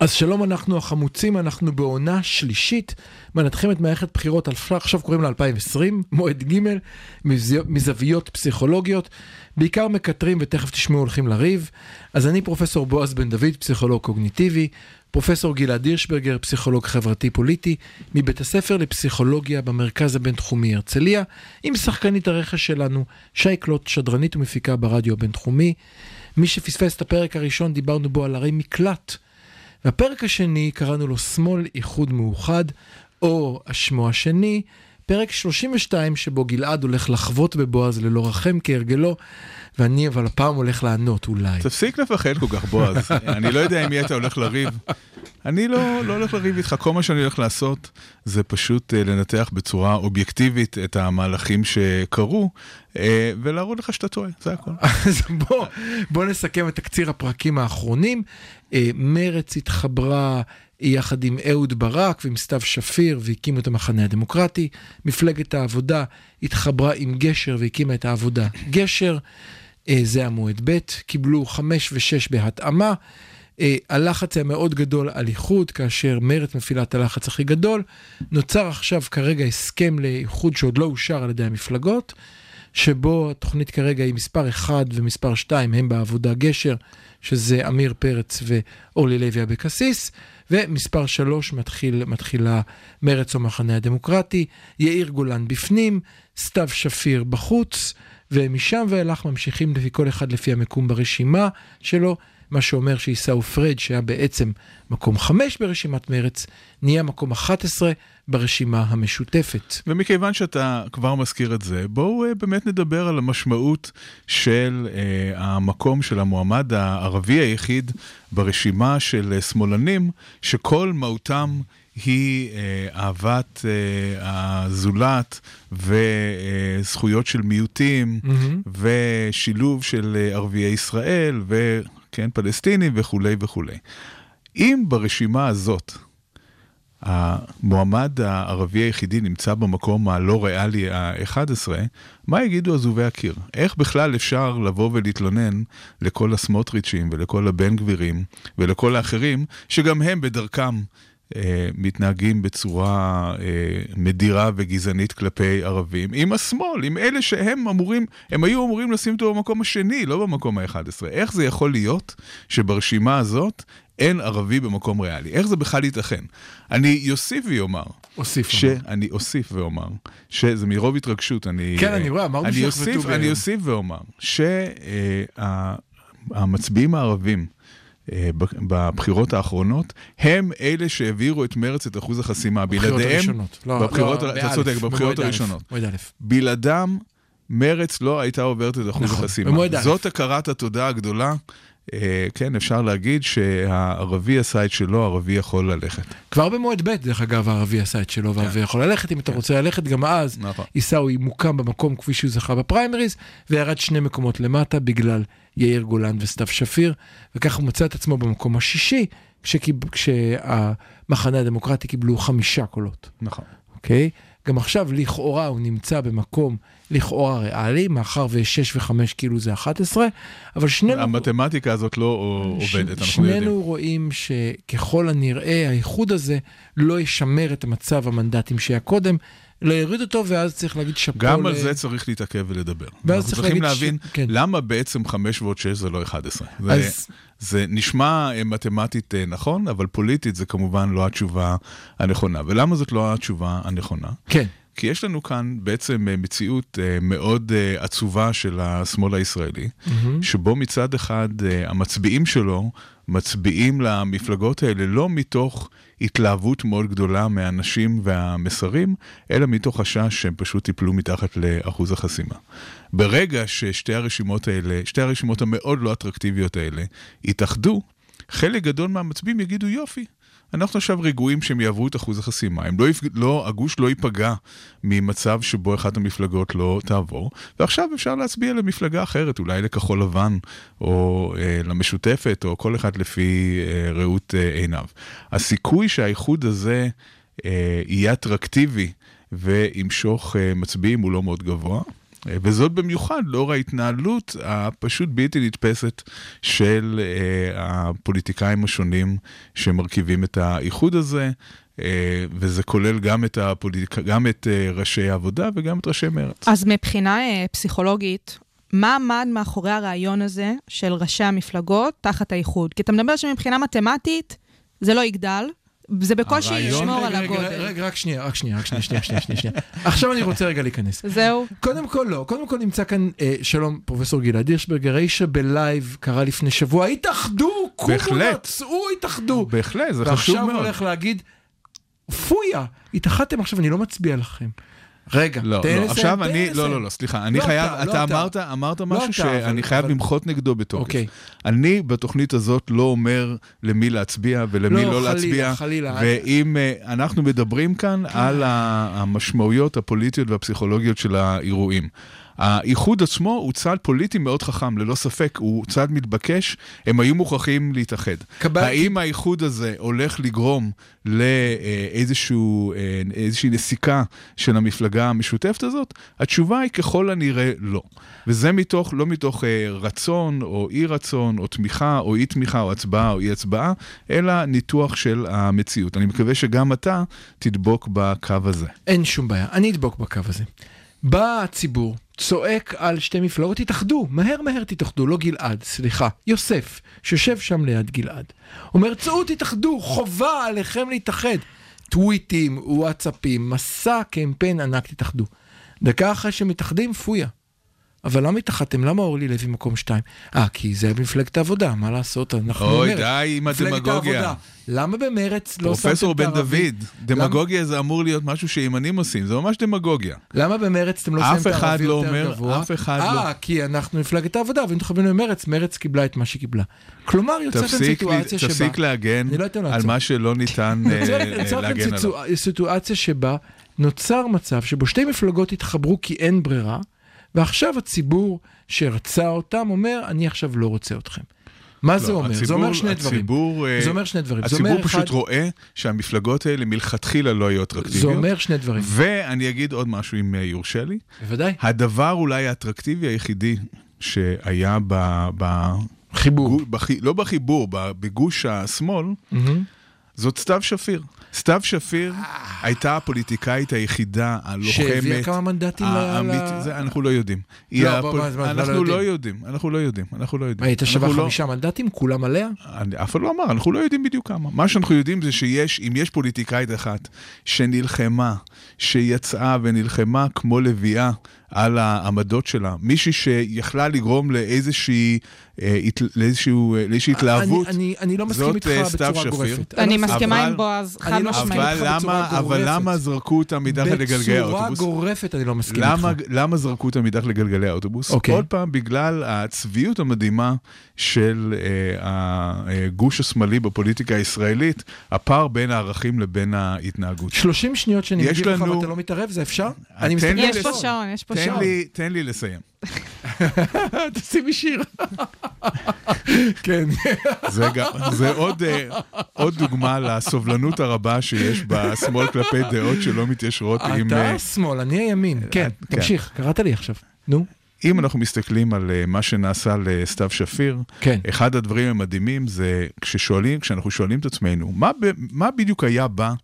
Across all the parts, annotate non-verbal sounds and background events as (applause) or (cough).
אז שלום, אנחנו החמוצים, אנחנו בעונה שלישית, מנתחים את מערכת בחירות, עכשיו קוראים לה 2020, מועד ג' מזוויות פסיכולוגיות, בעיקר מקטרים ותכף תשמעו הולכים לריב. אז אני פרופסור בועז בן דוד, פסיכולוג קוגניטיבי, פרופסור גלעד הירשברגר, פסיכולוג חברתי פוליטי, מבית הספר לפסיכולוגיה במרכז הבינתחומי הרצליה, עם שחקנית הרכש שלנו, שי קלוט, שדרנית ומפיקה ברדיו הבינתחומי. מי שפספס את הפרק הראשון, דיברנו בו על ערי מקלט. והפרק השני קראנו לו שמאל איחוד מאוחד, או השמו השני, פרק 32 שבו גלעד הולך לחבוט בבועז ללא רחם כהרגלו, ואני אבל הפעם הולך לענות אולי. תפסיק לפחד כל כך בועז, אני לא יודע עם מי אתה הולך לריב. אני לא, לא הולך לריב איתך, כל מה שאני הולך לעשות זה פשוט uh, לנתח בצורה אובייקטיבית את המהלכים שקרו, uh, ולהראות לך שאתה טועה, זה הכל. (laughs) אז בוא, בוא נסכם את תקציר הפרקים האחרונים. Uh, מרץ התחברה יחד עם אהוד ברק ועם סתיו שפיר והקימו את המחנה הדמוקרטי. מפלגת העבודה התחברה עם גשר והקימה את העבודה גשר. אה, זה המועד ב', קיבלו חמש ושש בהתאמה. אה, הלחץ היה מאוד גדול על איחוד, כאשר מרצ מפעילה את הלחץ הכי גדול. נוצר עכשיו כרגע הסכם לאיחוד שעוד לא אושר על ידי המפלגות, שבו התוכנית כרגע היא מספר 1 ומספר 2 הם בעבודה גשר, שזה עמיר פרץ ואורלי לוי אבקסיס, ומספר 3 מתחיל, מתחילה מרצ או מחנה הדמוקרטי, יאיר גולן בפנים, סתיו שפיר בחוץ. ומשם ואילך ממשיכים לפי כל אחד לפי המקום ברשימה שלו, מה שאומר שעיסאו פריג' שהיה בעצם מקום חמש ברשימת מרץ, נהיה מקום 11 ברשימה המשותפת. ומכיוון שאתה כבר מזכיר את זה, בואו uh, באמת נדבר על המשמעות של uh, המקום של המועמד הערבי היחיד ברשימה של uh, שמאלנים, שכל מהותם היא אה, אהבת אה, הזולת וזכויות של מיעוטים mm-hmm. ושילוב של ערביי ישראל וכן, פלסטינים וכולי וכולי. אם ברשימה הזאת המועמד הערבי היחידי נמצא במקום הלא ריאלי ה-11, מה יגידו אזובי הקיר? איך בכלל אפשר לבוא ולהתלונן לכל הסמוטריצ'ים ולכל הבן גבירים ולכל האחרים, שגם הם בדרכם מתנהגים בצורה אה, מדירה וגזענית כלפי ערבים, עם השמאל, עם אלה שהם אמורים, הם היו אמורים לשים אותו במקום השני, לא במקום ה-11. איך זה יכול להיות שברשימה הזאת אין ערבי במקום ריאלי? איך זה בכלל ייתכן? אני אוסיף ואומר. אוסיף. שאני אוסיף ואומר, שזה מרוב התרגשות, אני... כן, אני רואה, אמרנו שיחבטו אני אוסיף ואומר, שהמצביעים הערבים, אה, בבחירות האחרונות, הם אלה שהעבירו את מרץ את אחוז החסימה. בלעדיהם... לא, בבחירות לא, אתה צודק, בבחירות הראשונות. בלעדם, מרץ לא הייתה עוברת את אחוז נכון, החסימה. זאת הכרת התודה הגדולה. אה, כן, אפשר להגיד שהערבי עשה את שלו, הערבי יכול ללכת. כבר במועד ב', דרך אגב, הערבי עשה את שלו, והערבי כן. יכול ללכת. אם אתה כן. רוצה ללכת, גם אז נכון. עיסאווי מוקם במקום כפי שהוא זכה בפריימריז, וירד שני מקומות למטה בגלל יאיר גולן וסתיו שפיר, וכך הוא מצא את עצמו במקום השישי, כשהמחנה הדמוקרטי קיבלו חמישה קולות. נכון. אוקיי? גם עכשיו, לכאורה, הוא נמצא במקום לכאורה ריאלי, מאחר ו-6 ו-5 כאילו זה 11, אבל שנינו... המתמטיקה הזאת לא ש... עובדת, אנחנו יודעים. שנינו רואים שככל הנראה, האיחוד הזה לא ישמר את המצב המנדטים שהיה קודם, לא יוריד אותו, ואז צריך להגיד שאפו גם ל... על זה צריך להתעכב ולדבר. ואז צריך להגיד... אנחנו צריכים להבין ש... כן. למה בעצם 5 ועוד 6 זה לא 11. אז... זה, זה נשמע אה, מתמטית אה, נכון, אבל פוליטית זה כמובן לא התשובה הנכונה. ולמה זאת לא התשובה הנכונה? כן. כי יש לנו כאן בעצם אה, מציאות מאוד עצובה של השמאל הישראלי, mm-hmm. שבו מצד אחד המצביעים שלו מצביעים למפלגות האלה לא מתוך התלהבות מאוד גדולה מהאנשים והמסרים, אלא מתוך חשש שהם פשוט ייפלו מתחת לאחוז החסימה. ברגע ששתי הרשימות האלה, שתי הרשימות המאוד לא אטרקטיביות האלה, יתאחדו, חלק גדול מהמצביעים יגידו יופי. אנחנו עכשיו רגועים שהם יעברו את אחוז החסימה, לא. לא, הגוש לא ייפגע ממצב שבו אחת המפלגות לא תעבור, ועכשיו אפשר להצביע למפלגה אחרת, אולי לכחול לבן, או אה, למשותפת, או כל אחד לפי אה, ראות אה, עיניו. הסיכוי שהאיחוד הזה אה, יהיה אטרקטיבי וימשוך אה, מצביעים הוא לא מאוד גבוה. אה, וזאת במיוחד לאור ההתנהלות הפשוט בלתי נתפסת של uh, הפוליטיקאים השונים שמרכיבים את האיחוד הזה, uh, וזה כולל גם את, הפוליטיק... גם את uh, ראשי העבודה וגם את ראשי מרצ. אז מבחינה פסיכולוגית, מה עמד מאחורי הרעיון הזה של ראשי המפלגות תחת האיחוד? כי אתה מדבר שמבחינה מתמטית זה לא יגדל, זה בקושי ישמור על רגע, הגודל. רגע, רק שנייה, רק שנייה, רק שנייה, שנייה, שנייה, שנייה. (laughs) עכשיו אני רוצה רגע להיכנס. זהו. קודם כל לא, קודם כל נמצא כאן, אה, שלום, פרופסור גלעד הירשברגר, האיש שבלייב קרא לפני שבוע, התאחדו, קומו, בהחלט. צאו, התאחדו. בהחלט, זה חשוב ועכשיו מאוד. הולך להגיד, פויה, התאחדתם עכשיו, אני לא מצביע לכם. רגע, לא, תן לא, לסיים, עכשיו תן אני, לסיים. לא, לא, לא, סליחה, אני לא חייב, אתה, לא אתה אתה. אמרת, אמרת לא משהו אתה, שאני אבל- חייב אבל- למחות נגדו בתוקף. אוקיי. אני בתוכנית הזאת לא אומר למי להצביע ולמי לא, לא חלילה, להצביע. חלילה. ואם אה, אנחנו מדברים כאן על ה- המשמעויות הפוליטיות והפסיכולוגיות של האירועים. האיחוד עצמו הוא צעד פוליטי מאוד חכם, ללא ספק, הוא צעד מתבקש, הם היו מוכרחים להתאחד. קבלתי. האם האיחוד הזה הולך לגרום לאיזושהי נסיקה של המפלגה המשותפת הזאת? התשובה היא ככל הנראה לא. וזה מתוך, לא מתוך אה, רצון או אי רצון או תמיכה או אי תמיכה או הצבעה או אי הצבעה, אלא ניתוח של המציאות. אני מקווה שגם אתה תדבוק בקו הזה. אין שום בעיה, אני אדבוק בקו הזה. בא הציבור, צועק על שתי מפלגות, תתאחדו, מהר מהר תתאחדו, לא גלעד, סליחה, יוסף, שיושב שם ליד גלעד. אומר, צאו תתאחדו, חובה עליכם להתאחד. טוויטים, וואטסאפים, מסע קמפיין ענק תתאחדו. דקה אחרי שמתאחדים, פויה. אבל למה התאחדתם? למה אורלי לוי מקום שתיים? אה, כי זה מפלגת העבודה, מה לעשות? אנחנו אוי, מרצ. די עם הדמגוגיה. למה במרץ לא שמתם פרופסור את בן הערבי? דוד, דמגוגיה זה אמור להיות משהו שימנים עושים, זה ממש דמגוגיה. למה במרץ אתם לא שמים את אחד הערבי לא יותר אומר- גבוה? אף אחד לא. אה, כי אנחנו מפלגת העבודה, ואם תכוונו למרץ, מרץ קיבלה את מה שהיא קיבלה. כלומר, יוצא כאן תפסיק, לי- סיטואציה שבה... תפסיק להגן לא על. מה שלא ניתן אה, להגן עליו. סיטואציה- סיטואציה שבה נוצר מצב שבו שתי מפלגות התחברו כי אין ברירה, ועכשיו הציבור שרצה אותם אומר, אני עכשיו לא רוצה אתכם. מה זה לא, אומר? זה הציבור- אומר שני דברים. הציבור, אה, זה אומר שני דברים. זה הציבור אומר פשוט אחד- רואה שהמפלגות האלה מלכתחילה לא היו זה אטרקטיביות. אומר שני דברים. ואני אגיד עוד משהו אם אה, יורשה לי. בוודאי. הדבר אולי האטרקטיבי היחידי שהיה ב... ב... חיבור. בח... לא בחיבור, בגוש השמאל, מהמם. זאת סתיו שפיר. סתיו שפיר הייתה הפוליטיקאית היחידה, הלוחמת. שהביאה כמה מנדטים ל- האמית- ל- זה אנחנו לא יודעים. לא, בוא, מה, אנחנו לא יודעים? אנחנו לא יודעים, אנחנו לא יודעים. מה, הייתה שווה חמישה מנדטים? כולם עליה? אף אחד לא אמר, אנחנו לא יודעים בדיוק כמה. מה שאנחנו יודעים זה שיש, אם יש פוליטיקאית אחת שנלחמה, שיצאה ונלחמה כמו לביאה על העמדות שלה, מישהי שיכלה לגרום לאיזושהי, אה, אה, לאיזושהי התלהבות, אני, אני, אני לא מסכים איתך אה, בצורה. גורפת. אני מסכימה עם בועז, חד משמעית. אבל בצורה למה, אבל גורפת. למה זרקו אותה מתחת לגלגלי בצורה האוטובוס? גורפת אני לא מסכים למה, איתך. למה זרקו אותה מתחת לגלגלי האוטובוס? אוקיי. עוד פעם, בגלל הצביעות המדהימה של אה, הגוש השמאלי בפוליטיקה הישראלית, הפער בין הערכים לבין ההתנהגות. 30 שניות שאני מגיב לך ואתה לא מתערב, זה אפשר? יש פה. שעון, יש פה שעון. לי, תן לי לסיים. (laughs) (laughs) תשימי שיר. כן. זה, גם, זה עוד, אה, עוד דוגמה לסובלנות הרבה שיש בשמאל כלפי דעות שלא מתיישרות עם... אתה אה, השמאל, אני הימין. כן, כן. תמשיך, קראת לי עכשיו. נו. אם אנחנו מסתכלים על אה, מה שנעשה לסתיו שפיר, כן. אחד הדברים המדהימים זה כששואלים, כשאנחנו שואלים את עצמנו, מה, ב, מה בדיוק היה בה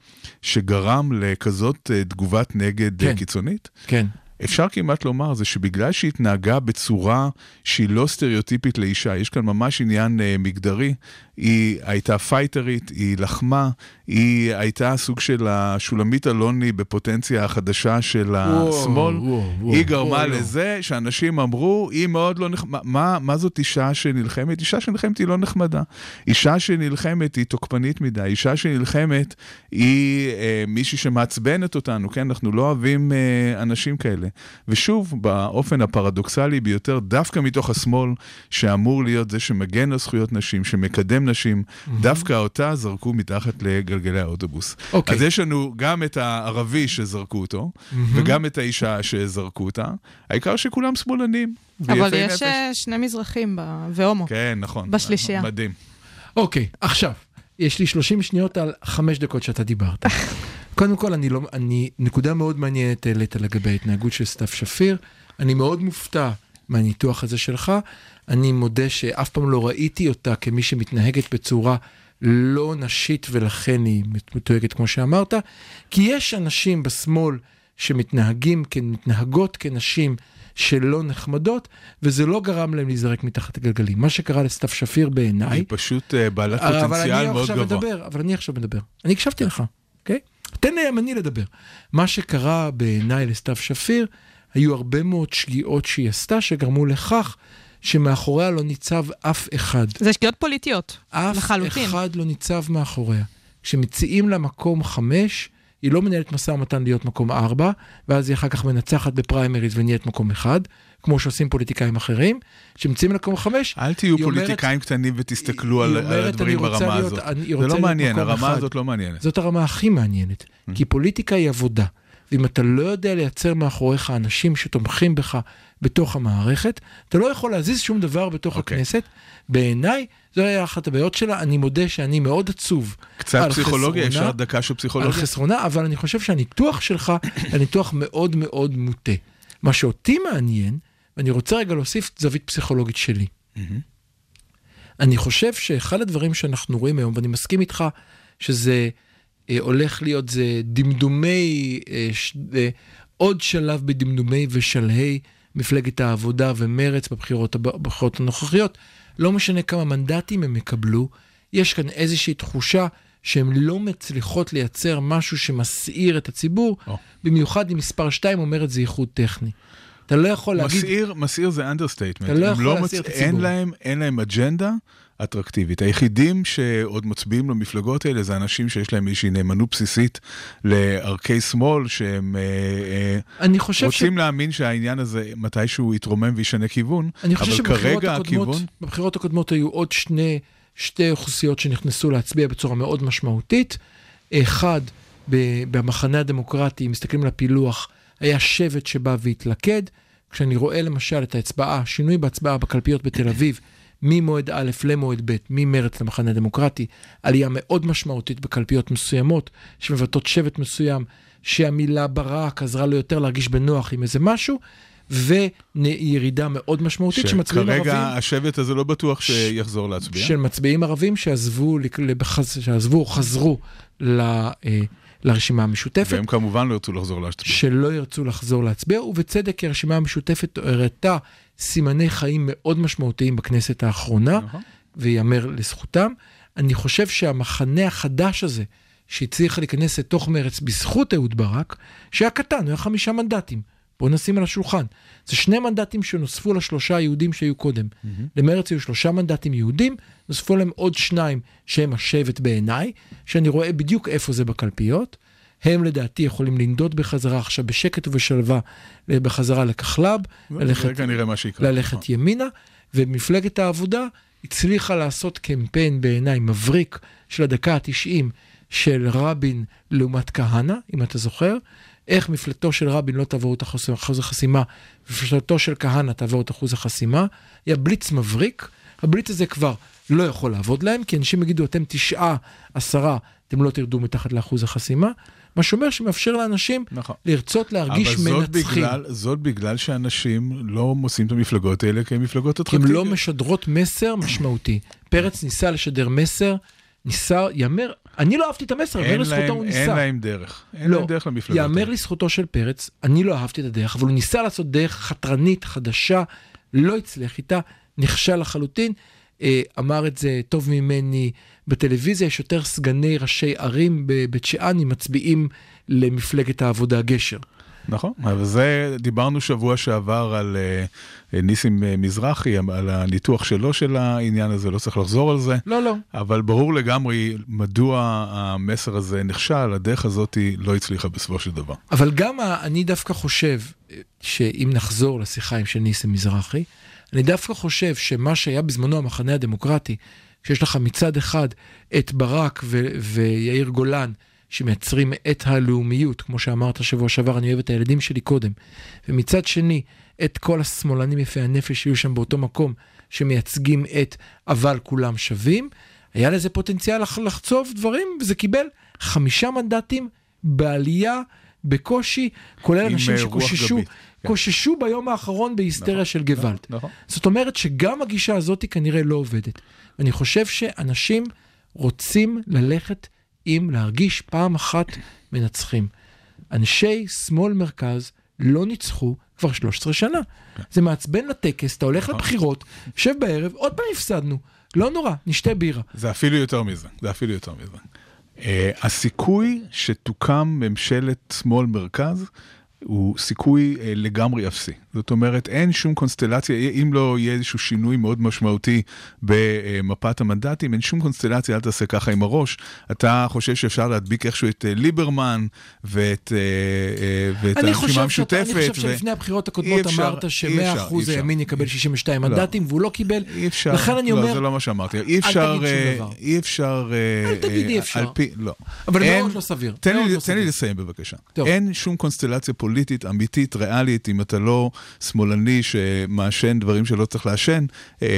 שגרם לכזאת אה, תגובת נגד אה, כן. קיצונית? כן. אפשר כמעט לומר זה שבגלל שהיא התנהגה בצורה שהיא לא סטריאוטיפית לאישה, יש כאן ממש עניין אה, מגדרי, היא הייתה פייטרית, היא לחמה, היא הייתה סוג של השולמית אלוני בפוטנציה החדשה של השמאל. וואו, וואו, היא גרמה וואו, לזה שאנשים אמרו, היא מאוד לא נחמדה. מה, מה זאת אישה שנלחמת? אישה שנלחמת היא לא נחמדה. אישה שנלחמת היא תוקפנית מדי. אישה שנלחמת היא אה, מישהי שמעצבנת אותנו, כן? אנחנו לא אוהבים אה, אנשים כאלה. ושוב, באופן הפרדוקסלי ביותר, דווקא מתוך השמאל, שאמור להיות זה שמגן על זכויות נשים, שמקדם אנשים, דווקא אותה זרקו מתחת לגלגלי האוטובוס. אוקיי. אז יש לנו גם את הערבי שזרקו אותו, וגם את האישה שזרקו אותה. העיקר שכולם שמאלנים. אבל יש נפש. אה, שני מזרחים ב- והומו. כן, נכון. בשלישייה. מדהים. אוקיי, עכשיו, יש לי 30 שניות על חמש דקות שאתה דיברת. (laughs) קודם כל, אני לא, אני, נקודה מאוד מעניינת העלית לגבי ההתנהגות של סתיו שפיר. אני מאוד מופתע מהניתוח הזה שלך. אני מודה שאף פעם לא ראיתי אותה כמי שמתנהגת בצורה לא נשית ולכן היא מתוהגת כמו שאמרת. כי יש אנשים בשמאל שמתנהגים, מתנהגות כנשים שלא נחמדות, וזה לא גרם להם להיזרק מתחת הגלגלים. מה שקרה לסתיו שפיר בעיניי... היא פשוט אה, בעלת פוטנציאל מאוד גבוה. מדבר, אבל אני עכשיו מדבר. אני הקשבתי לך, אוקיי? תן לימני לדבר. מה שקרה בעיניי לסתיו שפיר, היו הרבה מאוד שגיאות שהיא עשתה, שגרמו לכך שמאחוריה לא ניצב אף אחד. זה שגיאות פוליטיות, אף לחלוטין. אחד לא ניצב מאחוריה. כשמציעים לה מקום חמש, היא לא מנהלת משא ומתן להיות מקום ארבע, ואז היא אחר כך מנצחת בפריימריז ונהיית מקום אחד, כמו שעושים פוליטיקאים אחרים. כשמציעים לה מקום חמש, אל תהיו היא אומרת- פוליטיקאים קטנים ותסתכלו היא על אומרת, על הדברים "אני רוצה ברמה להיות- הזאת. אני זה לא מעניין, הרמה אחד." הזאת לא מעניינת. זאת הרמה הכי מעניינת. Mm-hmm. כי פוליטיקה היא עבודה. ואם אתה לא יודע לייצר מאחוריך אנשים שתומכים בך בתוך המערכת, אתה לא יכול להזיז שום דבר בתוך אוקיי. הכנסת. בעיניי, זו הייתה אחת הבעיות שלה. אני מודה שאני מאוד עצוב. קצת על פסיכולוגיה, חסרונה. אפשר דקה של על פסיכולוגיה? חסרונה, אבל אני חושב שהניתוח שלך (coughs) הוא ניתוח מאוד מאוד מוטה. מה שאותי מעניין, ואני רוצה רגע להוסיף זווית פסיכולוגית שלי. אני חושב שאחד הדברים שאנחנו רואים היום, ואני מסכים איתך שזה הולך להיות, זה דמדומי, אה, ש, אה, עוד שלב בדמדומי ושלהי מפלגת העבודה ומרץ בבחירות, בבחירות הנוכחיות. לא משנה כמה מנדטים הם יקבלו, יש כאן איזושהי תחושה שהן לא מצליחות לייצר משהו שמסעיר את הציבור, או. במיוחד אם מספר 2 אומרת זה איחוד טכני. אתה לא יכול להגיד... מסעיר, מסעיר זה understatement. אתה לא יכול להסעיר את אין הציבור. להם, אין להם אג'נדה אטרקטיבית. היחידים שעוד מצביעים למפלגות האלה זה אנשים שיש להם איזושהי נאמנות בסיסית לערכי שמאל, שהם אה, אה, אני חושב רוצים להאמין שהעניין הזה מתישהו יתרומם וישנה כיוון, אני חושב אבל כרגע הקודמות, הכיוון... בבחירות הקודמות היו עוד שני, שתי אוכלוסיות שנכנסו להצביע בצורה מאוד משמעותית. אחד, במחנה הדמוקרטי, אם מסתכלים על הפילוח, היה שבט שבא והתלכד. כשאני רואה למשל את ההצבעה, שינוי בהצבעה בקלפיות בתל אביב, ממועד א' למועד ב', ממרץ למחנה הדמוקרטי, עלייה מאוד משמעותית בקלפיות מסוימות, שמבטאות שבט מסוים, שהמילה ברק עזרה לו יותר להרגיש בנוח עם איזה משהו, וירידה מאוד משמעותית שמצביעים ערבים. שכרגע השבט הזה לא בטוח שיחזור להצביע. של מצביעים ערבים שעזבו, שעזבו או חזרו ל, אה, לרשימה המשותפת, והם כמובן לא ירצו לחזור להצביע. שלא ירצו לחזור להצביע, ובצדק הרשימה המשותפת הראתה סימני חיים מאוד משמעותיים בכנסת האחרונה, נכון. וייאמר לזכותם. אני חושב שהמחנה החדש הזה, שהצליח להיכנס לתוך מרץ בזכות אהוד ברק, שהיה קטן, הוא היה חמישה מנדטים. בואו נשים על השולחן. זה שני מנדטים שנוספו לשלושה היהודים שהיו קודם. למרץ היו שלושה מנדטים יהודים, נוספו להם עוד שניים שהם השבט בעיניי, שאני רואה בדיוק איפה זה בקלפיות. הם לדעתי יכולים לנדוד בחזרה עכשיו בשקט ובשלווה בחזרה לכחלב, ללכת. ללכת ימינה, ומפלגת העבודה הצליחה לעשות קמפיין בעיניי מבריק של הדקה ה-90 של רבין לעומת כהנא, אם אתה זוכר. איך מפלטו של רבין לא תעבור את אחוז החסימה, ומפלטו של כהנא תעבור את אחוז החסימה. היה בליץ מבריק. הבליץ הזה כבר לא יכול לעבוד להם, כי אנשים יגידו, אתם תשעה, עשרה, אתם לא תרדו מתחת לאחוז החסימה. מה שאומר שמאפשר לאנשים נכון. לרצות להרגיש אבל זאת מנצחים. בגלל, זאת בגלל שאנשים לא מוצאים את המפלגות האלה כמפלגות כי הן אטרקטיביות. לא משדרות מסר משמעותי. פרץ ניסה לשדר מסר, ניסה, יאמר, אני לא אהבתי את המסר, יאמר אין לזכותו הוא אין ניסה. להם דרך. אין לא, להם דרך למפלגות יאמר. לזכותו של פרץ, אני לא אהבתי את הדרך, אבל הוא ניסה לעשות דרך חתרנית, חדשה, לא הצליח איתה, נכשל לחלוטין. אה, אמר את זה טוב ממני בטלוויזיה, יש יותר סגני ראשי ערים בבית שאן, מצביעים למפלגת העבודה גשר. נכון, אבל זה, דיברנו שבוע שעבר על uh, ניסים אה, מזרחי, על הניתוח שלו של העניין הזה, לא צריך לחזור על זה. לא, לא. אבל ברור לגמרי מדוע המסר הזה נכשל, הדרך הזאת לא הצליחה בסופו של דבר. אבל גם אני דווקא חושב שאם נחזור לשיחה עם של ניסים מזרחי, אני דווקא חושב שמה שהיה בזמנו המחנה הדמוקרטי, כשיש לך מצד אחד את ברק ו- ויאיר גולן, שמייצרים את הלאומיות, כמו שאמרת שבוע שעבר, אני אוהב את הילדים שלי קודם, ומצד שני, את כל השמאלנים יפי הנפש שיהיו שם באותו מקום, שמייצגים את אבל כולם שווים, היה לזה פוטנציאל לח- לחצוב דברים, וזה קיבל חמישה מנדטים בעלייה, בקושי, כולל אנשים אה, שקוששו, כן. קוששו ביום האחרון בהיסטריה של גוואלד. נכון. זאת אומרת שגם הגישה הזאת כנראה לא עובדת. אני חושב שאנשים רוצים ללכת עם להרגיש פעם אחת מנצחים. אנשי שמאל מרכז לא ניצחו כבר 13 שנה. זה מעצבן לטקס, אתה הולך לבחירות, יושב בערב, עוד פעם הפסדנו. לא נורא, נשתה בירה. זה אפילו יותר מזה, זה אפילו יותר מזה. Uh, הסיכוי שתוקם ממשלת שמאל מרכז הוא סיכוי uh, לגמרי אפסי. זאת אומרת, אין שום קונסטלציה, אם לא יהיה איזשהו שינוי מאוד משמעותי במפת המנדטים, אין שום קונסטלציה, אל תעשה ככה עם הראש. אתה חושב שאפשר להדביק איכשהו את uh, ליברמן ואת, ואת הרשימה המשותפת. אני חושב שלפני הבחירות הקודמות אפשר, אמרת אי ש-100% אפשר, אי אפשר. הימין יקבל 62 מנדטים, והוא לא קיבל. אי אפשר, לכן אני לא, אומר, זה לא מה שאמרתי. אי אפשר, תגיד שום אה, דבר. אי אפשר, אה, אל תגיד אה, אי אפשר. לא. אבל מאוד לא סביר. תן לי, לא. לסיים בבקשה. אין שום קונסטלציה פוליטית אמיתית, ריאלית, אם אתה לא שמאלני שמעשן דברים שלא צריך לעשן, אה,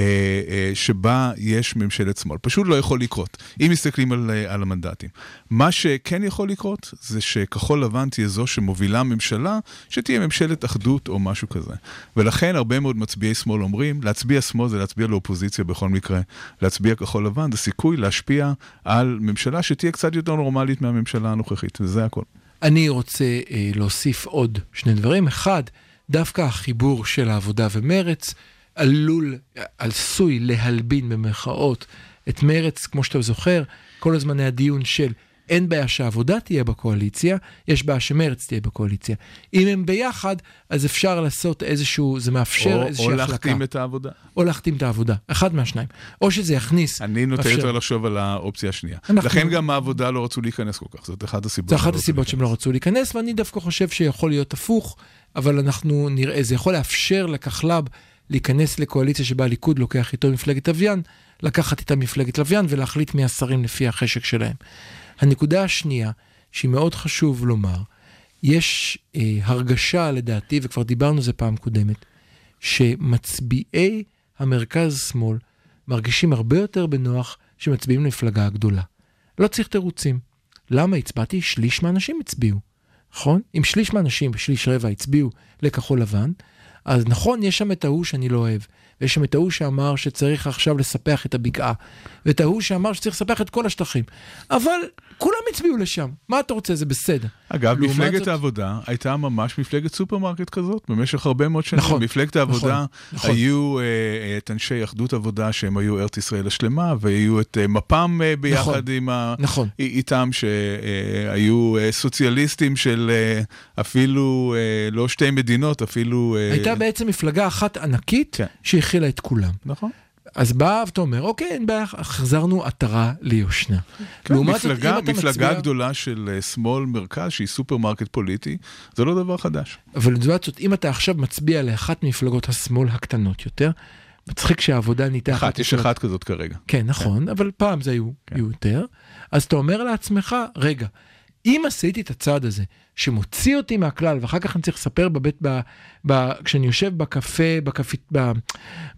אה, שבה יש ממשלת שמאל. פשוט לא יכול לקרות, אם מסתכלים על, אה, על המנדטים. מה שכן יכול לקרות, זה שכחול לבן תהיה זו שמובילה ממשלה, שתהיה ממשלת אחדות או משהו כזה. ולכן הרבה מאוד מצביעי שמאל אומרים, להצביע שמאל זה להצביע לאופוזיציה בכל מקרה. להצביע כחול לבן זה סיכוי להשפיע על ממשלה שתהיה קצת יותר נורמלית מהממשלה הנוכחית, וזה הכל. אני רוצה אה, להוסיף עוד שני דברים. אחד, דווקא החיבור של העבודה ומרץ עלול, עשוי להלבין במרכאות את מרץ, כמו שאתה זוכר, כל הזמן היה דיון של אין בעיה שהעבודה תהיה בקואליציה, יש בעיה שמרץ תהיה בקואליציה. אם הם ביחד, אז אפשר לעשות איזשהו, זה מאפשר או, איזושהי או החלקה. להחתים את העבודה. או להחתים את העבודה, אחד מהשניים. או שזה יכניס... אני נוטה מאפשר. יותר לחשוב על האופציה השנייה. אנחנו- לכן גם העבודה לא רצו להיכנס כל כך, זאת אחת הסיבות. זו שלא אחת רצו הסיבות שהם לא. רצו להיכנס, ואני דווקא חושב שיכול להיות הפוך, אבל אנחנו נראה, זה יכול לאפשר לכחלב להיכנס לקואליציה שבה הליכוד לוקח איתו מפלגת לוויין, לקחת איתה מפלגת לוויין ולהחליט מי השרים לפי החשק שלהם. הנקודה השנייה, שהיא מאוד חשוב לומר, יש אה, הרגשה לדעתי, וכבר דיברנו על זה פעם קודמת, שמצביעי המרכז-שמאל מרגישים הרבה יותר בנוח שמצביעים למפלגה הגדולה. לא צריך תירוצים. למה הצבעתי? שליש מהאנשים הצביעו, נכון? אם שליש מהאנשים ושליש רבע הצביעו לכחול לבן, אז נכון, יש שם את ההוא שאני לא אוהב, ויש שם את ההוא שאמר שצריך עכשיו לספח את הבקעה, ואת ההוא שאמר שצריך לספח את כל השטחים. אבל כולם הצביעו לשם, מה אתה רוצה? זה בסדר. אגב, מפלגת זאת- העבודה הייתה ממש מפלגת סופרמרקט כזאת במשך הרבה מאוד שנים. נכון, מפלגת העבודה נכון, נכון. היו אה, את אנשי אחדות עבודה שהם היו ארץ ישראל השלמה, והיו את אה, מפ"ם אה, ביחד נכון, עם ה... נכון. איתם שהיו אה, סוציאליסטים של אה, אפילו אה, לא שתי מדינות, אפילו... אה, הייתה בעצם מפלגה אחת ענקית כן. שהכילה את כולם. נכון. אז בא ואתה אומר, אוקיי, אין בעיה, החזרנו עטרה ליושנה. כן, לעומת זאת, מפלגה, אתה מפלגה מצביע- גדולה של אה, שמאל מרכז, שהיא סופרמרקט פוליטי, זה לא דבר חדש. אבל לעומת זאת, אם אתה עכשיו מצביע לאחת ממפלגות השמאל הקטנות יותר, מצחיק שהעבודה נהייתה אחת, יש מפלגות- אחת כזאת כרגע. כן, נכון, אבל פעם זה היו, כן. היו יותר. אז אתה אומר לעצמך, רגע, אם עשיתי את הצעד הזה, שמוציא אותי מהכלל, ואחר כך אני צריך לספר בבית, ב, ב, כשאני יושב בקפה, בקפ, ב,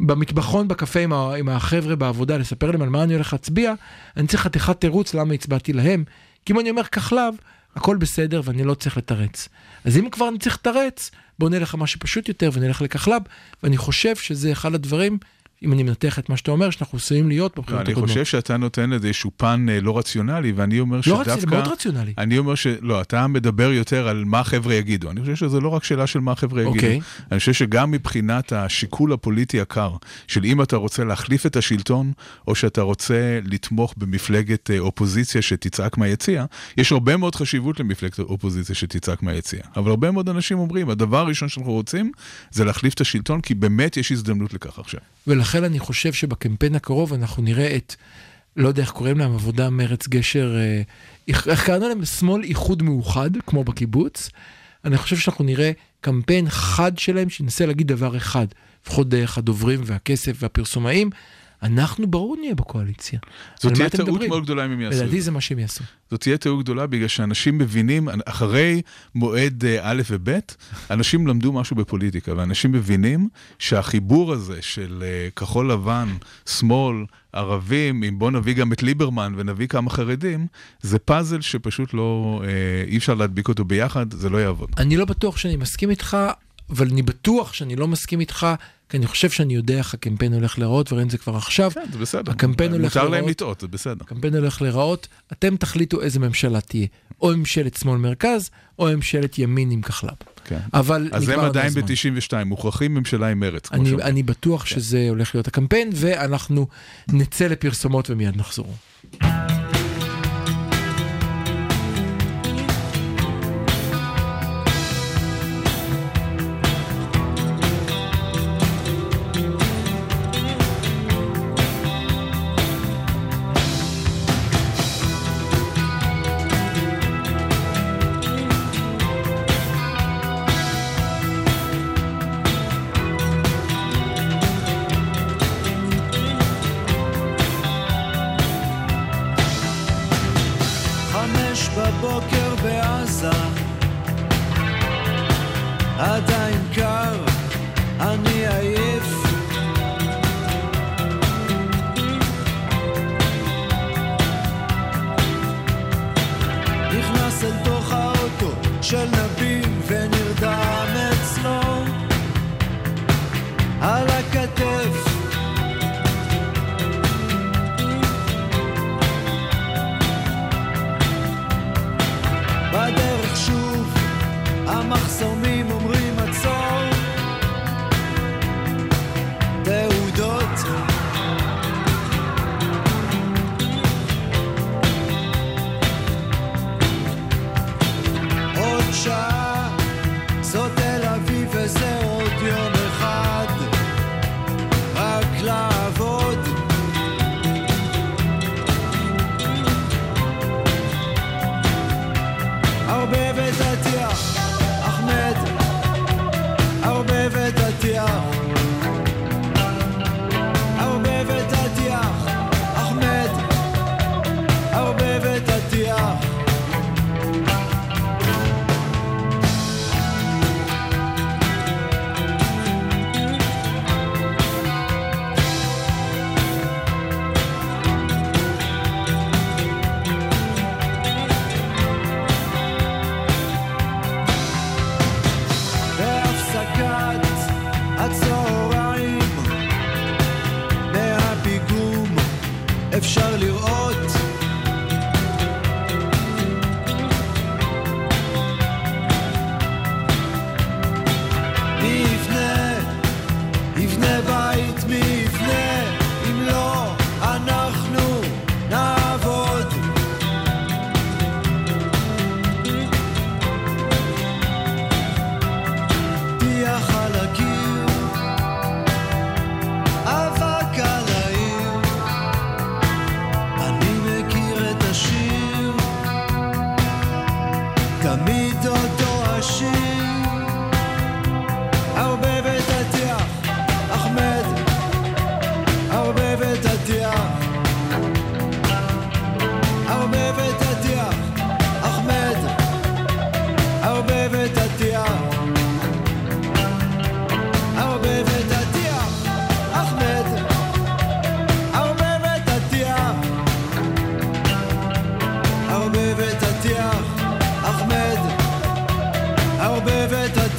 במטבחון בקפה עם, ה, עם החבר'ה בעבודה, לספר להם על מה אני הולך להצביע, אני צריך חתיכת תירוץ למה הצבעתי להם. כי אם אני אומר כחלב, הכל בסדר ואני לא צריך לתרץ. אז אם כבר אני צריך לתרץ, בוא נלך למה שפשוט יותר ונלך לכחלב, ואני חושב שזה אחד הדברים, אם אני מנתח את מה שאתה אומר, שאנחנו עשויים להיות לא, בבחירות אני הקודמות. חושב שאתה נותן לזה איזשהו פן אה, לא רציונלי, ואני אומר לא שדווקא... רציונלי, מאוד רציונלי. אני אומר שלא, אתה מדבר יותר על מה החבר'ה יגידו. אני חושב שזה לא רק שאלה של מה החבר'ה יגידו. אוקיי. אני חושב שגם מבחינת השיקול הפוליטי הקר, של אם אתה רוצה להחליף את השלטון, או שאתה רוצה לתמוך במפלגת אה, אופוזיציה שתצעק מהיציע, יש הרבה מאוד חשיבות למפלגת אופוזיציה שתצעק מהיציע. אבל הרבה מאוד אנשים אומרים, הדבר הראשון שאנחנו רוצים זה להחליף את השלטון, כי באמת יש הזדמנות לכך עכשיו. ולכן אני חושב שבקמפיין הקרוב אנחנו נראה את, לא יודע איך קוראים להם, עבודה, מרץ, גשר, אה, איך קראנו להם? שמאל איחוד מאוחד, כמו בקיבוץ. אני חושב שאנחנו נראה קמפיין חד שלהם שינסה להגיד דבר אחד, לפחות דרך הדוברים והכסף והפרסומאים. אנחנו ברור נהיה בקואליציה. זאת תהיה טעות? מאוד גדולה אם הם יעשו את לדעתי זה. זה מה שהם יעשו. זאת תהיה טעות גדולה בגלל שאנשים מבינים, אחרי מועד אה, א' וב', אנשים למדו משהו בפוליטיקה, ואנשים מבינים שהחיבור הזה של אה, כחול לבן, שמאל, ערבים, אם בוא נביא גם את ליברמן ונביא כמה חרדים, זה פאזל שפשוט לא, אה, אי אפשר להדביק אותו ביחד, זה לא יעבוד. אני לא בטוח שאני מסכים איתך, אבל אני בטוח שאני לא מסכים איתך, כי אני חושב שאני יודע איך הקמפיין הולך להיראות, ורואים את זה כבר עכשיו. כן, זה בסדר. הקמפיין הולך מותר להם להיראות- לטעות, זה בסדר. הקמפיין הולך להיראות, אתם תחליטו איזה ממשלה תהיה, או ממשלת שמאל מרכז, או ממשלת ימין עם כחלב. כן. אבל אז הם עדיין הזמן. ב-92, מוכרחים ממשלה עם מרץ, כמו אני, שאומרים. אני בטוח שזה הולך להיות הקמפיין, ואנחנו נצא לפרסומות ומיד נחזור.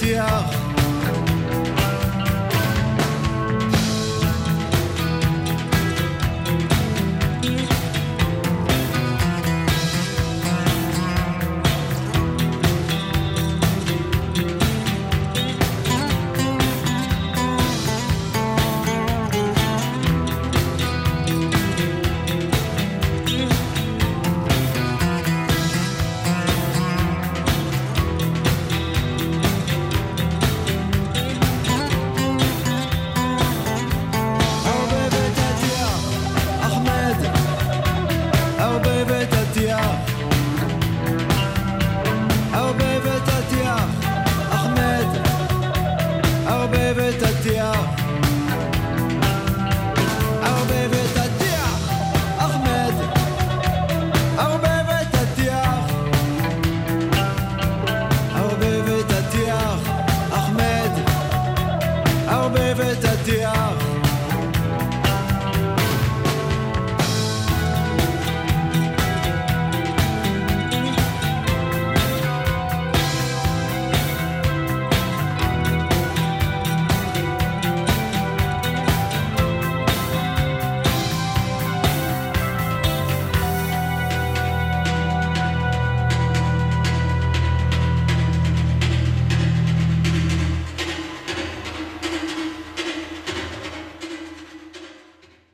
Yeah.